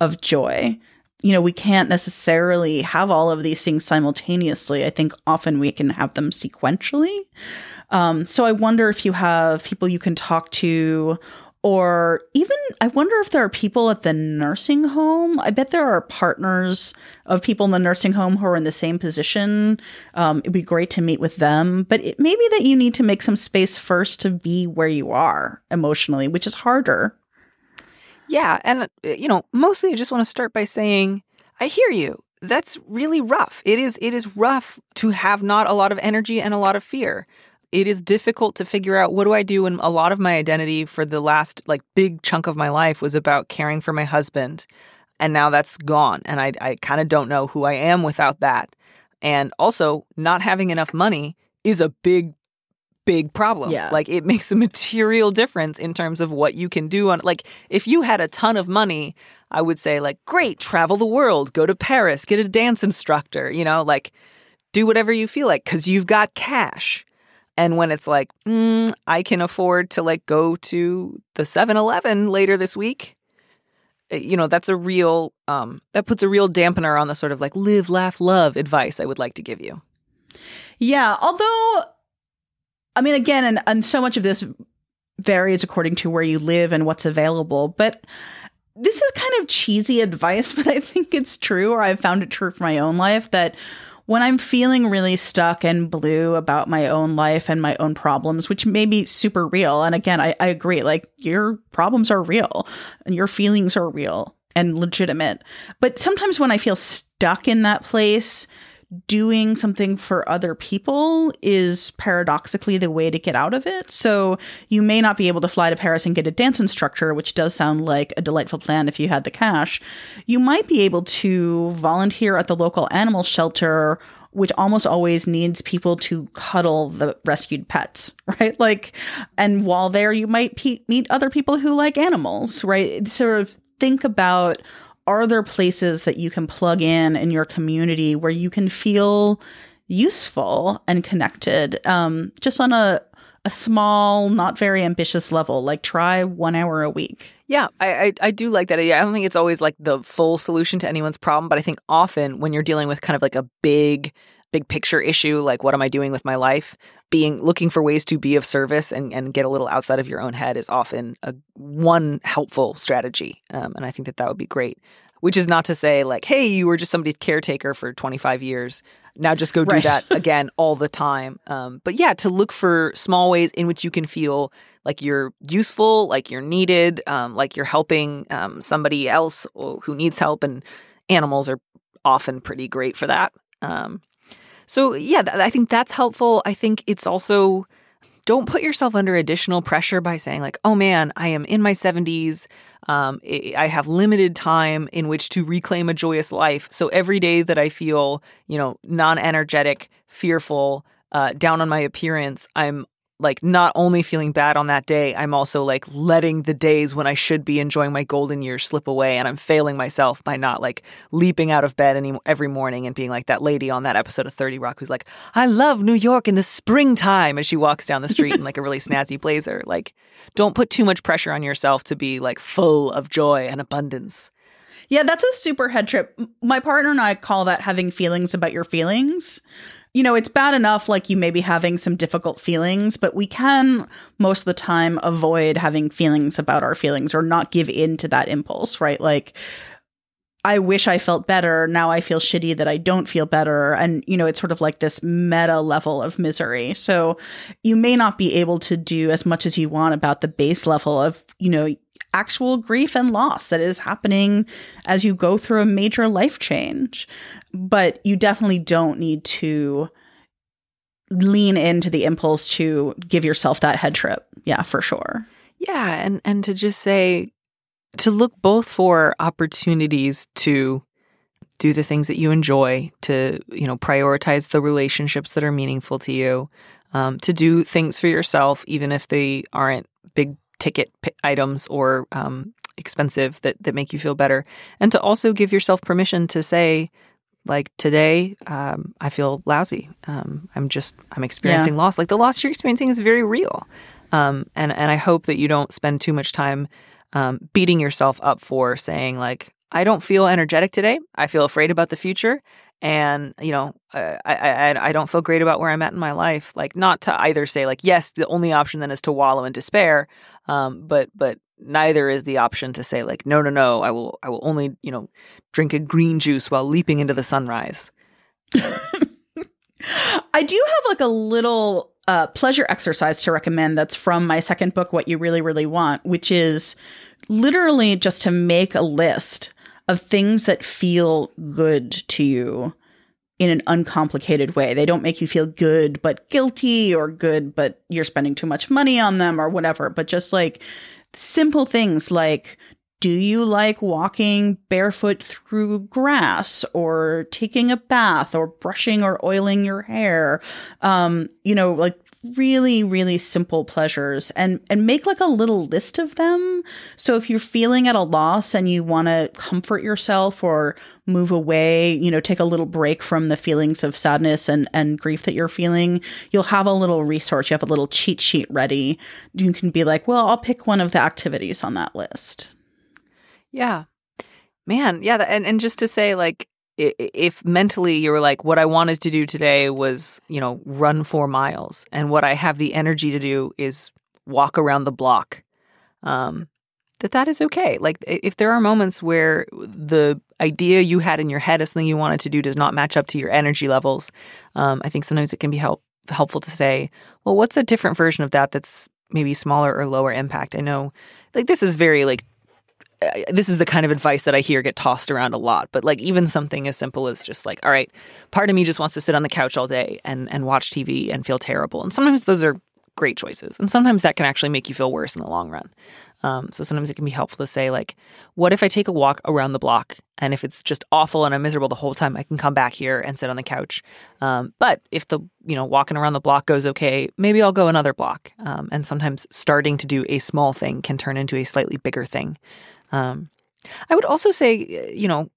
Speaker 2: of joy you know, we can't necessarily have all of these things simultaneously. I think often we can have them sequentially. Um, so I wonder if you have people you can talk to, or even I wonder if there are people at the nursing home. I bet there are partners of people in the nursing home who are in the same position. Um, it'd be great to meet with them, but it may be that you need to make some space first to be where you are emotionally, which is harder.
Speaker 1: Yeah, and uh, you know, mostly I just want to start by saying I hear you. That's really rough. It is it is rough to have not a lot of energy and a lot of fear. It is difficult to figure out what do I do and a lot of my identity for the last like big chunk of my life was about caring for my husband. And now that's gone and I I kind of don't know who I am without that. And also, not having enough money is a big big problem.
Speaker 2: Yeah.
Speaker 1: Like it makes a material difference in terms of what you can do on like if you had a ton of money, I would say like great, travel the world, go to Paris, get a dance instructor, you know, like do whatever you feel like cuz you've got cash. And when it's like, mm, I can afford to like go to the 7-Eleven later this week, uh, you know, that's a real um that puts a real dampener on the sort of like live, laugh, love advice I would like to give you.
Speaker 2: Yeah, although I mean again and, and so much of this varies according to where you live and what's available, but this is kind of cheesy advice, but I think it's true or I've found it true for my own life that when I'm feeling really stuck and blue about my own life and my own problems, which may be super real, and again, I, I agree, like your problems are real and your feelings are real and legitimate. But sometimes when I feel stuck in that place, doing something for other people is paradoxically the way to get out of it. So you may not be able to fly to Paris and get a dance instructor, which does sound like a delightful plan if you had the cash. You might be able to volunteer at the local animal shelter which almost always needs people to cuddle the rescued pets, right? Like, and while there, you might pe- meet other people who like animals, right? Sort of think about are there places that you can plug in in your community where you can feel useful and connected um, just on a, a small, not very ambitious level. Like try one hour a week.
Speaker 1: Yeah, I, I, I do like that idea. I don't think it's always like the full solution to anyone's problem, but I think often when you're dealing with kind of like a big big picture issue like what am i doing with my life being looking for ways to be of service and, and get a little outside of your own head is often a one helpful strategy um, and i think that that would be great which is not to say like hey you were just somebody's caretaker for 25 years now just go do
Speaker 2: Right.
Speaker 1: that again all the time um, but yeah to look for small ways in which you can feel like you're useful like you're needed um, like you're helping um, somebody else who needs help and animals are often pretty great for that um, so yeah th- i think that's helpful i think it's also don't put yourself under additional pressure by saying like oh man i am in my 70s um, I have limited time in which to reclaim a joyous life. So every day that I feel, you know, non-energetic, fearful, uh, down on my appearance, I'm like not only feeling bad on that day, I'm also like letting the days when I should be enjoying my golden years slip away, and I'm failing myself by not like leaping out of bed any every morning and being like that lady on that episode of Thirty Rock who's like, "I love New York in the springtime" as she walks down the street in like a really snazzy blazer. Like, don't put too much pressure on yourself to be like full of joy and abundance.
Speaker 2: Yeah, that's a super head trip. My partner and I call that having feelings about your feelings. You know, it's bad enough like you may be having some difficult feelings, but we can most of the time avoid having feelings about our feelings or not give in to that impulse, right? Like, I wish I felt better. Now I feel shitty that I don't feel better. And, you know, it's sort of like this meta level of misery. So you may not be able to do as much as you want about the base level of, you know, actual grief and loss that is happening as you go through a major life change. But you definitely don't need to lean into the impulse to give yourself that head trip. Yeah, for sure.
Speaker 1: Yeah, and and to just say to look both for opportunities to do the things that you enjoy, to you know prioritize the relationships that are meaningful to you, um, to do things for yourself, even if they aren't big ticket items or um, expensive that that make you feel better, and to also give yourself permission to say. Like today, um, I feel lousy. Um, I'm just I'm experiencing loss. Like the loss you're experiencing is very real, um, and and I hope that you don't spend too much time um, beating yourself up for saying like I don't feel energetic today. I feel afraid about the future, and you know uh, I, I I don't feel great about where I'm at in my life. Like not to either say like yes, the only option then is to wallow in despair, um, but but neither is the option to say like no no no I will I will only you know drink a green juice while leaping into the sunrise.
Speaker 2: I do have like a little uh, pleasure exercise to recommend that's from my second book, What You Really, Really Want, which is literally just to make a list of things that feel good to you in an uncomplicated way. They don't make you feel good but guilty or good but you're spending too much money on them or whatever, but just like simple things like do you like walking barefoot through grass or taking a bath or brushing or oiling your hair? Um, you know, like really really simple pleasures and and make like a little list of them. So if you're feeling at a loss and you want to comfort yourself or move away, you know, take a little break from the feelings of sadness and and grief that you're feeling, you'll have a little resource, you have a little cheat sheet ready. You can be like, "Well, I'll pick one of the activities on that list."
Speaker 1: Yeah. Man, yeah, and and just to say like if mentally you were like what I wanted to do today was, you know, run 4 miles and what I have the energy to do is walk around the block. Um that that is okay. Like if there are moments where the idea you had in your head of something you wanted to do does not match up to your energy levels, um, I think sometimes it can be help helpful to say, well, what's a different version of that that's maybe smaller or lower impact? I know, like this is very like this is the kind of advice that I hear get tossed around a lot. But like even something as simple as just like, all right, part of me just wants to sit on the couch all day and and watch TV and feel terrible. And sometimes those are great choices, and sometimes that can actually make you feel worse in the long run. Um, so sometimes it can be helpful to say like, what if I take a walk around the block, and if it's just awful and I'm miserable the whole time, I can come back here and sit on the couch. Um, but if the you know walking around the block goes okay, maybe I'll go another block. Um, and sometimes starting to do a small thing can turn into a slightly bigger thing. Um, I would also say, uh, you know,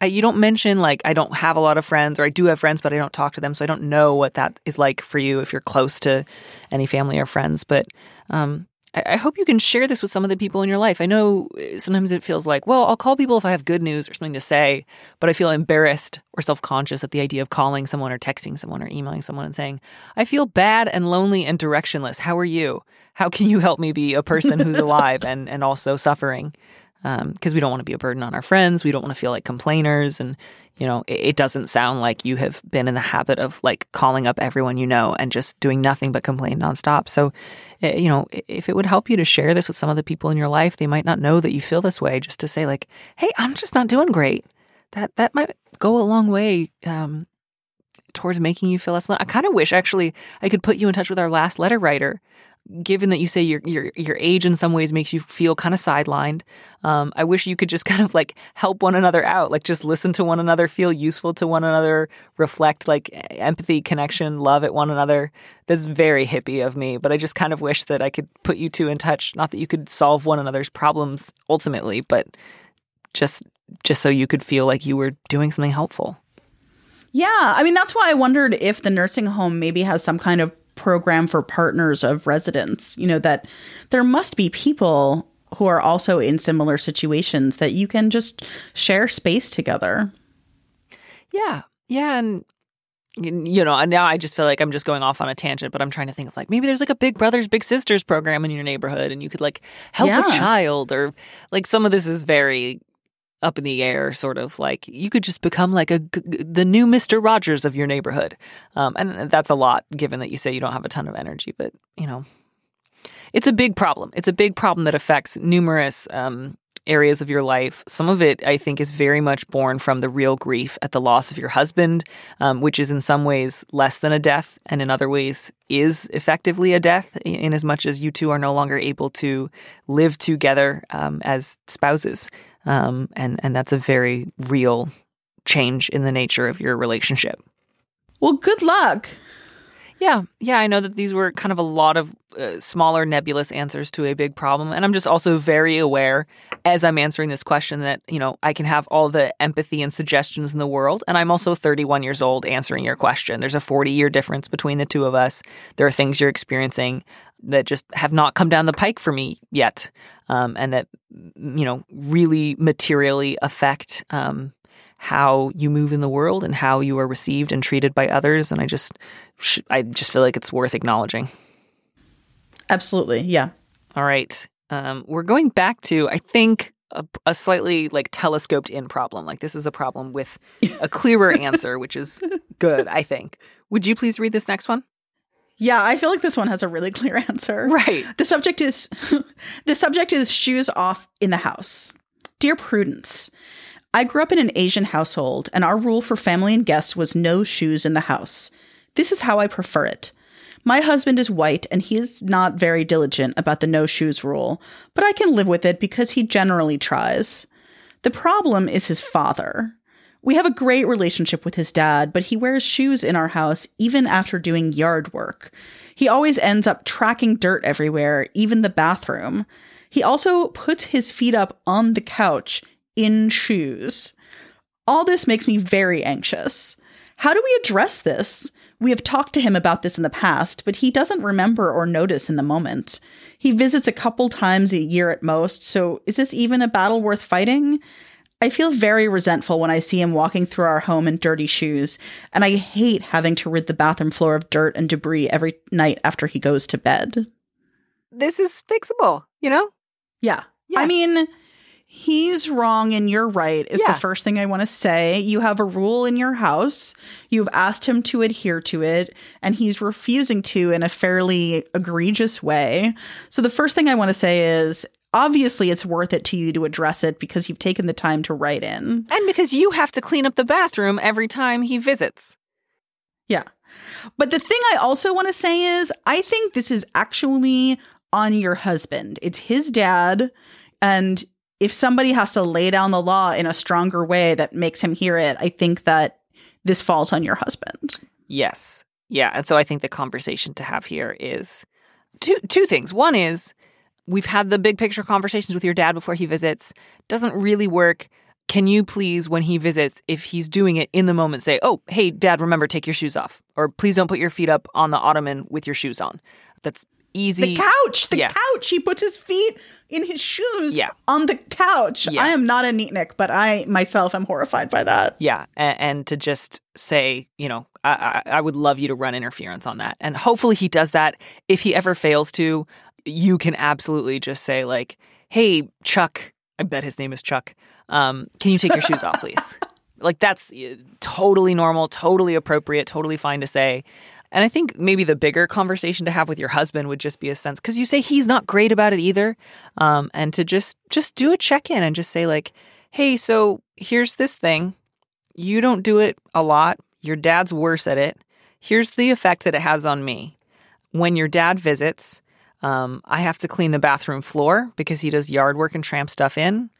Speaker 1: I, you don't mention like I don't have a lot of friends or I do have friends but I don't talk to them so I don't know what that is like for you if you're close to any family or friends but um, I, I hope you can share this with some of the people in your life. I know uh, sometimes it feels like, well, I'll call people if I have good news or something to say, but I feel embarrassed or self conscious at the idea of calling someone or texting someone or emailing someone and saying, I feel bad and lonely and directionless. How are you? How can you help me be a person who's alive and, and also suffering? Because um, we don't want to be a burden on our friends. We don't want to feel like complainers. And, you know, it, it doesn't sound like you have been in the habit of like calling up everyone you know and just doing nothing but complain nonstop. So, Eh, you know, if it would help you to share this with some of the people in your life, they might not know that you feel this way. Just to say, like, "Hey, I'm just not doing great." That that might go a long way um, towards making you feel less. I kind of wish actually I could put you in touch with our last letter writer given that you say your your your age in some ways makes you feel kind of sidelined, um, I wish you could just kind of like help one another out, like just listen to one another, feel useful to one another, reflect like empathy, connection, love at one another. That's very hippie of me, but I just kind of wish that I could put you two in touch. Not that you could solve one another's problems ultimately, but just just so you could feel like you were doing something helpful.
Speaker 2: Yeah, I mean that's why I wondered if the nursing home maybe has some kind of program for partners of residents, you know, that there must be people who are also in similar situations that you can just share space together.
Speaker 1: Yeah. Yeah. And, you know, now I just feel like I'm just going off on a tangent, but I'm trying to think of like maybe there's like a Big Brothers Big Sisters program in your neighborhood and you could like help yeah. a child or like some of this is very up in the air, sort of like you could just become like a the new Mister Rogers of your neighborhood, um, and that's a lot given that you say you don't have a ton of energy. But you know, it's a big problem. It's a big problem that affects numerous um, areas of your life. Some of it, I think, is very much born from the real grief at the loss of your husband, um, which is in some ways less than a death, and in other ways is effectively a death, in as much as you two are no longer able to live together um, as spouses um, and and that's a very real change in the nature of your relationship.
Speaker 2: Well, good luck.
Speaker 1: Yeah, yeah, I know that these were kind of a lot of uh, smaller nebulous answers to a big problem, and I'm just also very aware as I'm answering this question that you know I can have all the empathy and suggestions in the world, and I'm also 31 years old answering your question. There's a 40 year difference between the two of us. There are things you're experiencing that just have not come down the pike for me yet, um, and that you know really materially affect um, how you move in the world and how you are received and treated by others. And I just, I just feel like it's worth acknowledging.
Speaker 2: Absolutely, yeah.
Speaker 1: All right, um, we're going back to I think a, a, slightly like telescoped in problem. Like this is a problem with a clearer answer, which is good. I think. Would you please read this next one?
Speaker 2: Yeah, I feel like this one has a really clear answer.
Speaker 1: Right.
Speaker 2: The subject is the subject is shoes off in the house. Dear Prudence, I grew up in an Asian household, and our rule for family and guests was no shoes in the house. This is how I prefer it. My husband is white, and he is not very diligent about the no shoes rule, but I can live with it because he generally tries. The problem is his father. We have a great relationship with his dad, but he wears shoes in our house even after doing yard work. He always ends up tracking dirt everywhere, even the bathroom. He also puts his feet up on the couch in shoes. All this makes me very anxious. How do we address this? We have talked to him about this in the past, but he doesn't remember or notice in the moment. He visits a couple times a year at most, so is this even a battle worth fighting? I feel very resentful when I see him walking through our home in dirty shoes, and I hate having to rid the bathroom floor of dirt and debris every night after he goes to bed.
Speaker 1: This is fixable, you know?
Speaker 2: Yeah. yeah. I mean, he's wrong and you're right, is yeah. the first thing I want to say. You have a rule in your house, you've asked him to adhere to it, and he's refusing to in a fairly egregious way. So the first thing I want to say is, obviously it's worth it to you to address it because you've taken the time to write in.
Speaker 1: And because you have to clean up the bathroom every time he visits.
Speaker 2: Yeah. But the thing I also want to say is I think this is actually on your husband. It's his dad. And if somebody has to lay down the law in a stronger way that makes him hear it, I think that this falls on your husband.
Speaker 1: Yes. Yeah. And so I think the conversation to have here is two two things. One is we've had the big picture conversations with your dad before he visits. Doesn't really work. can you please, when he visits, if he's doing it in the moment, say, oh, hey, dad, remember, take your shoes off. Or please don't put your feet up on the ottoman with your shoes on. That's easy.
Speaker 2: The couch, the
Speaker 1: Yeah.
Speaker 2: couch. He puts his feet in his shoes
Speaker 1: Yeah.
Speaker 2: on the couch.
Speaker 1: Yeah.
Speaker 2: I am not a neatnik, but I myself am horrified by that.
Speaker 1: Yeah, and, and to just say, you know, I, I, I would love you to run interference on that, and hopefully he does that. If he ever fails to, you can absolutely just say like, "Hey, Chuck," I bet his name is Chuck. Um, can you take your shoes off, please? Like that's uh, totally normal, totally appropriate, totally fine to say. And I think maybe the bigger conversation to have with your husband would just be a sense because you say he's not great about it either, um, and to just just do a check in and just say like, "Hey, so here's this thing. You don't do it a lot. Your dad's worse at it. Here's the effect that it has on me. When your dad visits, um, I have to clean the bathroom floor because he does yard work and tramp stuff in.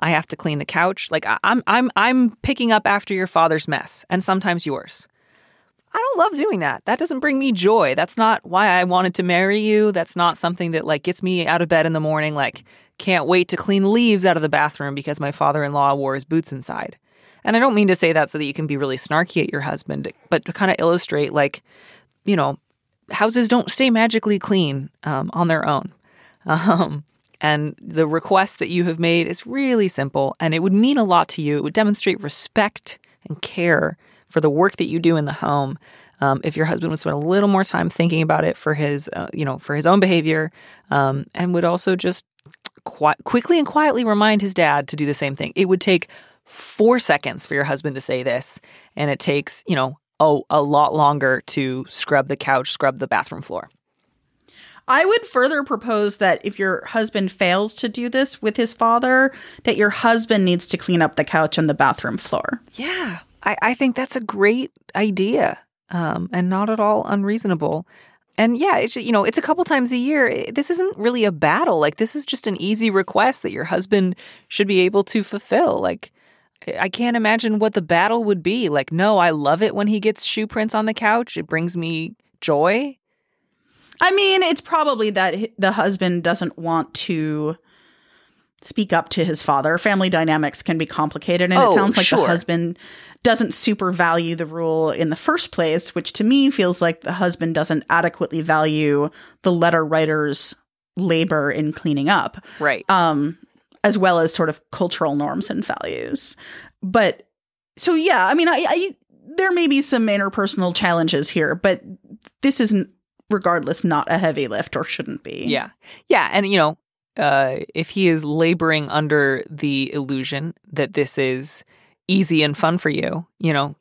Speaker 1: I have to clean the couch. Like I- I'm, I'm, I'm picking up after your father's mess, and sometimes yours. I don't love doing that. That doesn't bring me joy. That's not why I wanted to marry you. That's not something that like gets me out of bed in the morning. Like can't wait to clean leaves out of the bathroom because my father-in-law wore his boots inside. And I don't mean to say that so that you can be really snarky at your husband, but to kind of illustrate like, you know, houses don't stay magically clean um, on their own. Um, and the request that you have made is really simple and it would mean a lot to you. It would demonstrate respect and care for the work that you do in the home. Um, if your husband would spend a little more time thinking about it for his, uh, you know, for his own behavior, um, and would also just qui- quickly and quietly remind his dad to do the same thing. It would take four seconds for your husband to say this, and it takes, you know, oh, a lot longer to scrub the couch, scrub the bathroom floor.
Speaker 2: I would further propose that if your husband fails to do this with his father, that your husband needs to clean up the couch and the bathroom floor.
Speaker 1: Yeah, I, I think that's a great idea um, and not at all unreasonable. And yeah, it's you know it's a couple times a year. This isn't really a battle. Like this is just an easy request that your husband should be able to fulfill. Like I can't imagine what the battle would be. Like no, I love it when he gets shoe prints on the couch. It brings me joy.
Speaker 2: I mean, it's probably that the husband doesn't want to speak up to his father. Family dynamics can be complicated, and
Speaker 1: Oh,
Speaker 2: it sounds like
Speaker 1: sure.
Speaker 2: the husband doesn't super value the rule in the first place, which to me feels like the husband doesn't adequately value the letter writer's labor in cleaning up.
Speaker 1: Right.
Speaker 2: um, as well as sort of cultural norms and values. But so yeah, I mean, I, I there may be some interpersonal challenges here, but this isn't, regardless, not a heavy lift or shouldn't be.
Speaker 1: Yeah. Yeah. And, you know, uh, if he is laboring under the illusion that this is easy and fun for you, you know,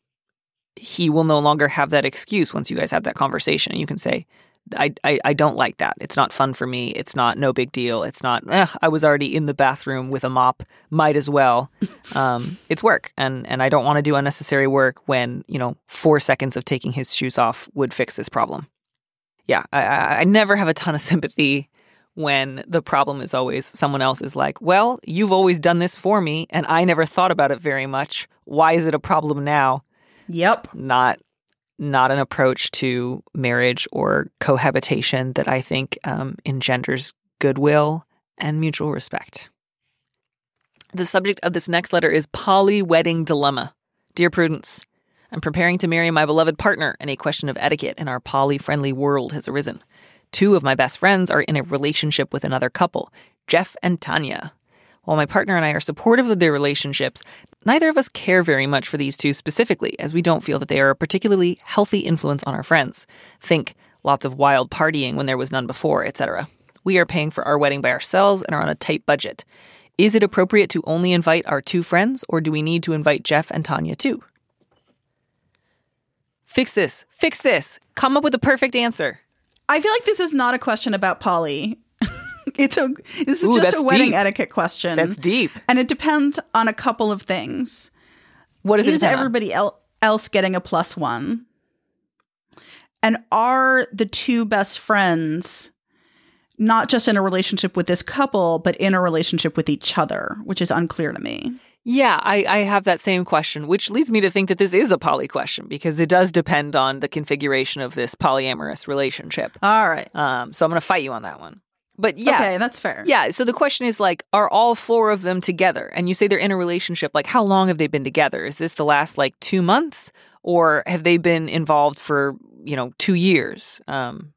Speaker 1: he will no longer have that excuse once you guys have that conversation. You can say, I, I, I don't like that. It's not fun for me. It's not no big deal. It's not, "Ugh, I was already in the bathroom with a mop. Might as well. Um, it's work. And, and I don't want to do unnecessary work when, you know, four seconds of taking his shoes off would fix this problem yeah, I, I I never have a ton of sympathy when the problem is always someone else is like, well, you've always done this for me and I never thought about it very much. Why is it a problem now?
Speaker 2: Yep.
Speaker 1: Not not an approach to marriage or cohabitation that I think um, engenders goodwill and mutual respect. The subject of this next letter is poly wedding dilemma. Dear Prudence, I'm preparing to marry my beloved partner, and a question of etiquette in our poly friendly world has arisen. Two of my best friends are in a relationship with another couple, Jeff and Tanya. While my partner and I are supportive of their relationships, neither of us care very much for these two specifically, as we don't feel that they are a particularly healthy influence on our friends. Think lots of wild partying when there was none before, etc. We are paying for our wedding by ourselves and are on a tight budget. Is it appropriate to only invite our two friends, or do we need to invite Jeff and Tanya too? Fix this. Fix this. Come up with a perfect answer.
Speaker 2: I feel like this is not a question about poly. it's a this is
Speaker 1: Ooh,
Speaker 2: just a wedding
Speaker 1: deep.
Speaker 2: etiquette question.
Speaker 1: That's deep.
Speaker 2: and it depends on a couple of things.
Speaker 1: What is it?
Speaker 2: is everybody el- else getting a plus one? And are the two best friends not just in a relationship with this couple, but in a relationship with each other, which is unclear to me.
Speaker 1: Yeah, I, I have that same question, which leads me to think that this is a poly question because it does depend on the configuration of this polyamorous relationship.
Speaker 2: All right.
Speaker 1: Um, so I'm going to fight you on that one. But yeah.
Speaker 2: Okay, that's fair.
Speaker 1: Yeah. So the question is like, are all four of them together? And you say they're in a relationship. Like, how long have they been together? Is this the last like two months, or have they been involved for you know two years? Um,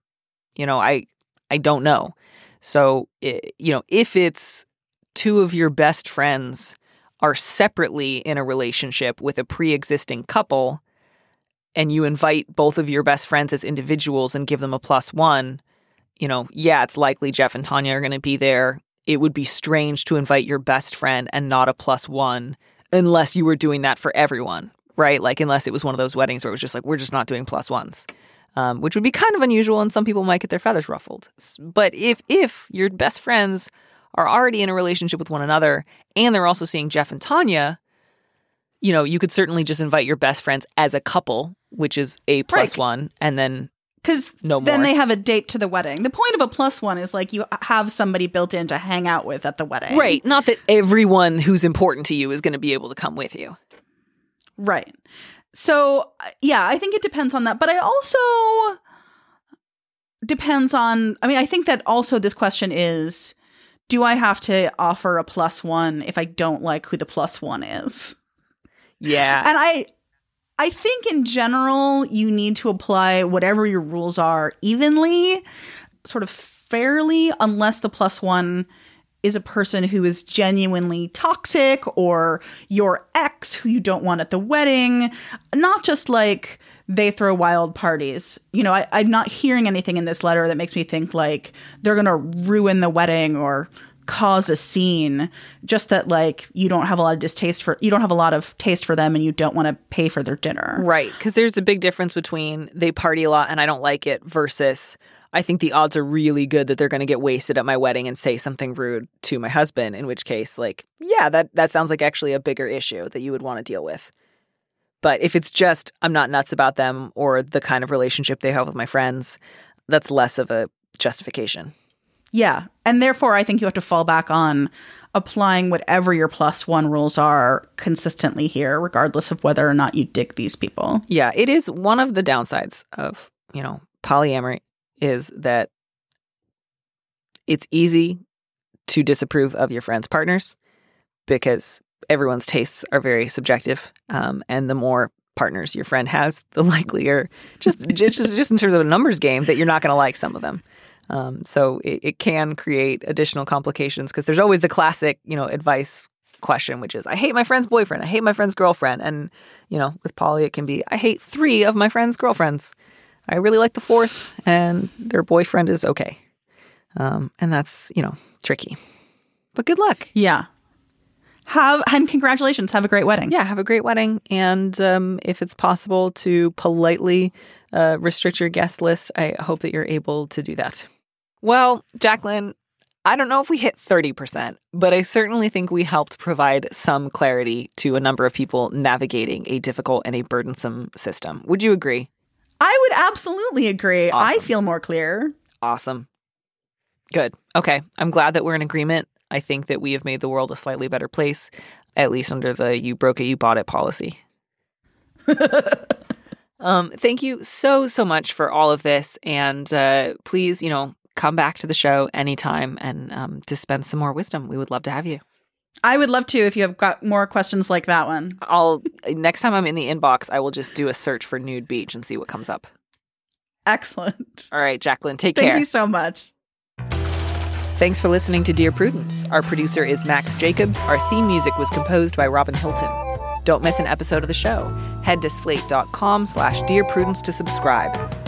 Speaker 1: you know, I I don't know. So you know, if it's two of your best friends are separately in a relationship with a pre-existing couple, and you invite both of your best friends as individuals and give them a plus one you know, yeah, it's likely Jeff and Tanya are going to be there. It would be strange to invite your best friend and not a plus one unless you were doing that for everyone, right? Like, unless it was one of those weddings where it was just like, we're just not doing plus ones. Um, which would be kind of unusual, and some people might get their feathers ruffled. But if if your best friends are already in a relationship with one another, and they're also seeing Jeff and Tanya, you know, you could certainly just invite your best friends as a couple, which is a plus
Speaker 2: Right.
Speaker 1: one, and then
Speaker 2: Because
Speaker 1: No
Speaker 2: then
Speaker 1: more.
Speaker 2: they have a date to the wedding. The point of a plus one is like you have somebody built in to hang out with at the wedding.
Speaker 1: Right. Not that everyone who's important to you is going to be able to come with you.
Speaker 2: Right. So, yeah, I think it depends on that. But I also depends on, I mean, I think that also this question is do I have to offer a plus one if I don't like who the plus one is?
Speaker 1: Yeah.
Speaker 2: And I I think in general you need to apply whatever your rules are evenly, sort of fairly unless the plus 1 is a person who is genuinely toxic or your ex who you don't want at the wedding, not just like they throw wild parties. You know, I, I'm not hearing anything in this letter that makes me think like they're going to ruin the wedding or cause a scene. Just that like you don't have a lot of distaste for, you don't have a lot of taste for them and you don't want to pay for their dinner.
Speaker 1: Right. Because there's a big difference between they party a lot and I don't like it versus I think the odds are really good that they're going to get wasted at my wedding and say something rude to my husband, in which case, like, yeah, that, that sounds like actually a bigger issue that you would want to deal with. But if it's just I'm not nuts about them or the kind of relationship they have with my friends, that's less of a justification.
Speaker 2: Yeah. And therefore, I think you have to fall back on applying whatever your plus one rules are consistently here, regardless of whether or not you dig these people.
Speaker 1: Yeah, it is one of the downsides of, you know, polyamory is that it's easy to disapprove of your friends' partners because everyone's tastes are very subjective. Um, and the more partners your friend has, the likelier, just, just, just in terms of a numbers game, that you're not going to like some of them. Um, so it, it can create additional complications because there's always the classic, you know, advice question, which is, I hate my friend's boyfriend, I hate my friend's girlfriend. And, you know, with poly, it can be, I hate three of my friend's girlfriends. I really like the fourth, and their boyfriend is okay. Um, and that's, you know, tricky. But good luck.
Speaker 2: Yeah. Have and congratulations. Have a great wedding.
Speaker 1: Yeah, have a great wedding. And um, if it's possible to politely uh, restrict your guest list, I hope that you're able to do that. Well, Jaclyn, I don't know if we hit 30%, but I certainly think we helped provide some clarity to a number of people navigating a difficult and a burdensome system. Would you agree?
Speaker 2: I would absolutely agree. I feel more clear.
Speaker 1: Awesome. Good. Okay. I'm glad that we're in agreement. I think that we have made the world a slightly better place, at least under the you broke it, you bought it policy. um, thank you so, so much for all of this. And uh, please, you know, come back to the show anytime and um, dispense some more wisdom. We would love to have you.
Speaker 2: I would love to if you have got more questions like that one.
Speaker 1: I'll next time I'm in the inbox, I will just do a search for nude beach and see what comes up.
Speaker 2: Excellent.
Speaker 1: All right, Jaclyn, take
Speaker 2: Thank
Speaker 1: care.
Speaker 2: Thank you so much.
Speaker 1: Thanks for listening to Dear Prudence. Our producer is Max Jacobs. Our theme music was composed by Robin Hilton. Don't miss an episode of the show. Head to slate.com slash Dear Prudence to subscribe.